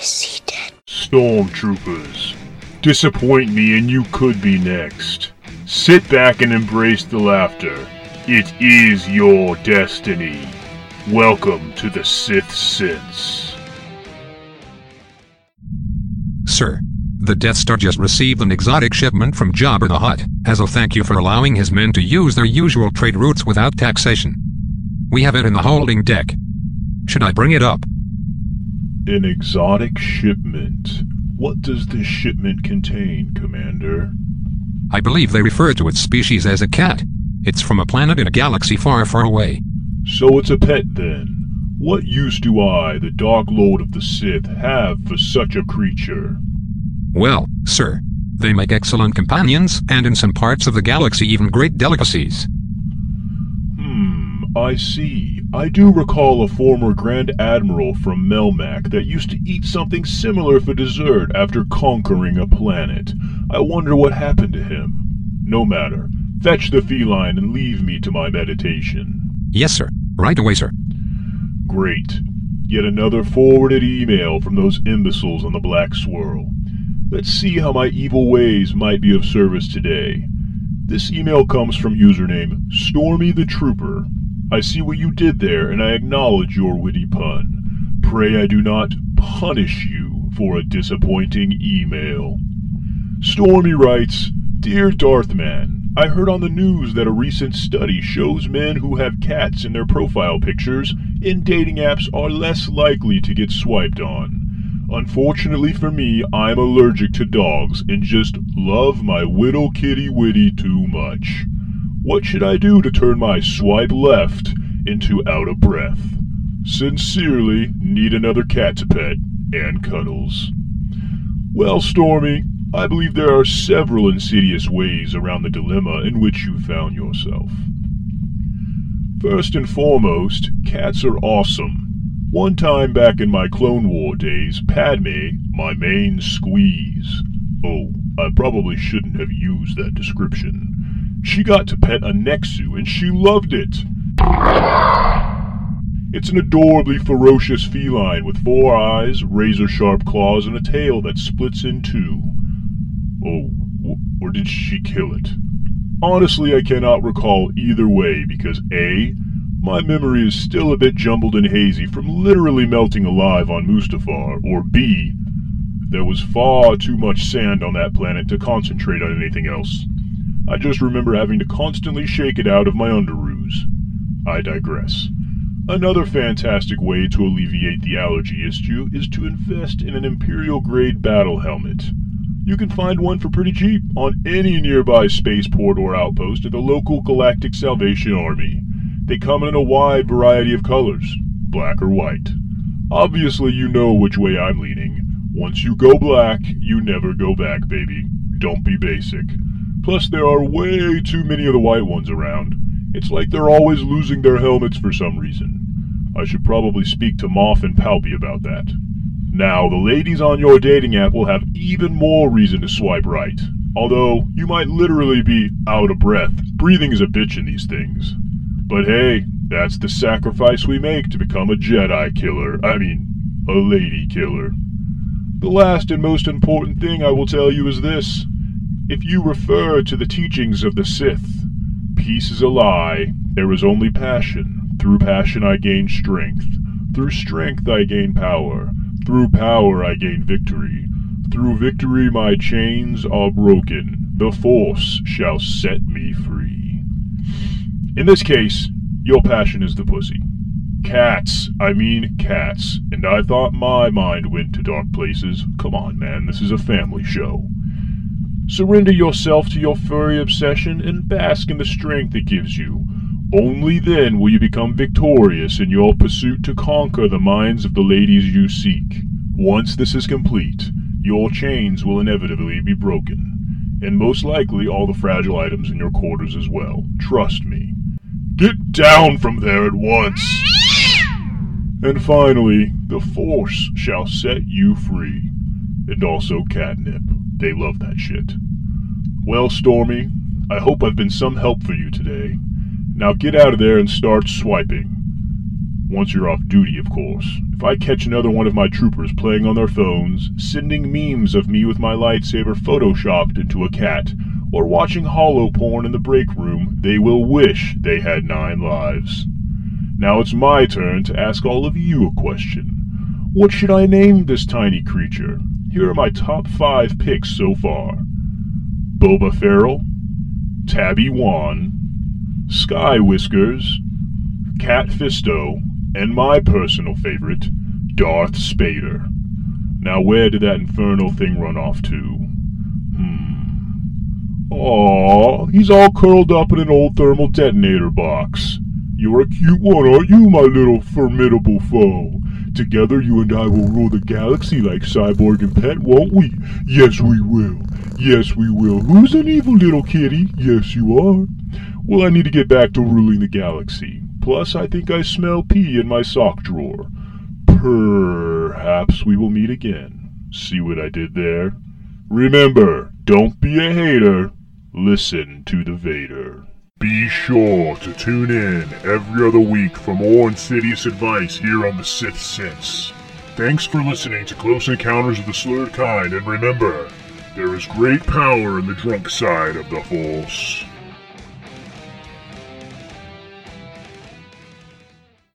see dead. Stormtroopers, disappoint me and you could be next. Sit back and embrace the laughter. It is your destiny. Welcome to the Sith Sense. Sir, the Death Star just received an exotic shipment from Jabba the Hutt, as a thank you for allowing his men to use their usual trade routes without taxation. We have it in the holding deck. Should I bring it up? An exotic shipment. What does this shipment contain, Commander? I believe they refer to its species as a cat. It's from a planet in a galaxy far, far away. So it's a pet then. What use do I, the Dark Lord of the Sith, have for such a creature? Well, sir, they make excellent companions, and in some parts of the galaxy even great delicacies. Hmm, I see. I do recall a former Grand Admiral from Melmac that used to eat something similar for dessert after conquering a planet. I wonder what happened to him. No matter. Fetch the feline and leave me to my meditation. Yes, sir. Right away, sir. Great. Yet another forwarded email from those imbeciles on the Black Swirl. Let's see how my evil ways might be of service today. This email comes from username Stormy the Trooper. I see what you did there, and I acknowledge your witty pun. Pray I do not punish you for a disappointing email. Stormy writes, Dear Darthman, I heard on the news that a recent study shows men who have cats in their profile pictures in dating apps are less likely to get swiped on. Unfortunately for me, I'm allergic to dogs and just love my whittle kitty witty too much. What should I do to turn my swipe left into out of breath? Sincerely, need another cat to pet and cuddles. Well, Stormy, I believe there are several insidious ways around the dilemma in which you found yourself. First and foremost, cats are awesome. One time back in my Clone War days, Padme, my main squeeze. Oh, I probably shouldn't have used that description. She got to pet a Nexu and she loved it. It's an adorably ferocious feline with four eyes, razor sharp claws, and a tail that splits in two. Oh, or did she kill it? Honestly, I cannot recall either way because A. My memory is still a bit jumbled and hazy from literally melting alive on Mustafar, or B. There was far too much sand on that planet to concentrate on anything else. I just remember having to constantly shake it out of my underoos. I digress. Another fantastic way to alleviate the allergy issue is to invest in an Imperial grade battle helmet. You can find one for pretty cheap on any nearby spaceport or outpost at the local Galactic Salvation Army. They come in a wide variety of colors, black or white. Obviously, you know which way I'm leaning. Once you go black, you never go back, baby. Don't be basic. Plus, there are way too many of the white ones around. It's like they're always losing their helmets for some reason. I should probably speak to Moff and Palpy about that. Now, the ladies on your dating app will have even more reason to swipe right. Although, you might literally be out of breath. Breathing is a bitch in these things. But hey, that's the sacrifice we make to become a Jedi killer. I mean, a lady killer. The last and most important thing I will tell you is this. If you refer to the teachings of the Sith, peace is a lie, there is only passion. Through passion I gain strength. Through strength I gain power. Through power I gain victory. Through victory my chains are broken. The Force shall set me free. In this case, your passion is the pussy. Cats, I mean cats, and I thought my mind went to dark places. Come on, man, this is a family show. Surrender yourself to your furry obsession and bask in the strength it gives you. Only then will you become victorious in your pursuit to conquer the minds of the ladies you seek. Once this is complete, your chains will inevitably be broken, and most likely all the fragile items in your quarters as well. Trust me. Get down from there at once! And finally, the Force shall set you free. And also catnip. They love that shit. Well, Stormy, I hope I've been some help for you today. Now get out of there and start swiping. Once you're off duty, of course. If I catch another one of my troopers playing on their phones, sending memes of me with my lightsaber photoshopped into a cat, or watching holo porn in the break room, they will wish they had nine lives. Now it's my turn to ask all of you a question. What should I name this tiny creature? Here are my top five picks so far. Boba Feral, Tabby Wan, Sky Whiskers, Cat Fisto, and my personal favorite, Darth Spader. Now where did that infernal thing run off to? Hmm. Aw, he's all curled up in an old thermal detonator box. You're a cute one, aren't you, my little formidable foe? Together you and I will rule the galaxy like Cyborg and Pet, won't we? Yes, we will. Yes, we will. Who's an evil little kitty? Yes, you are. Well, I need to get back to ruling the galaxy. Plus, I think I smell pee in my sock drawer. Perhaps we will meet again. See what I did there? Remember, don't be a hater. Listen to the Vader. Be sure to tune in every other week for more insidious advice here on the Sith Sense. Thanks for listening to Close Encounters of the Slurred Kind, and remember, there is great power in the drunk side of the Force.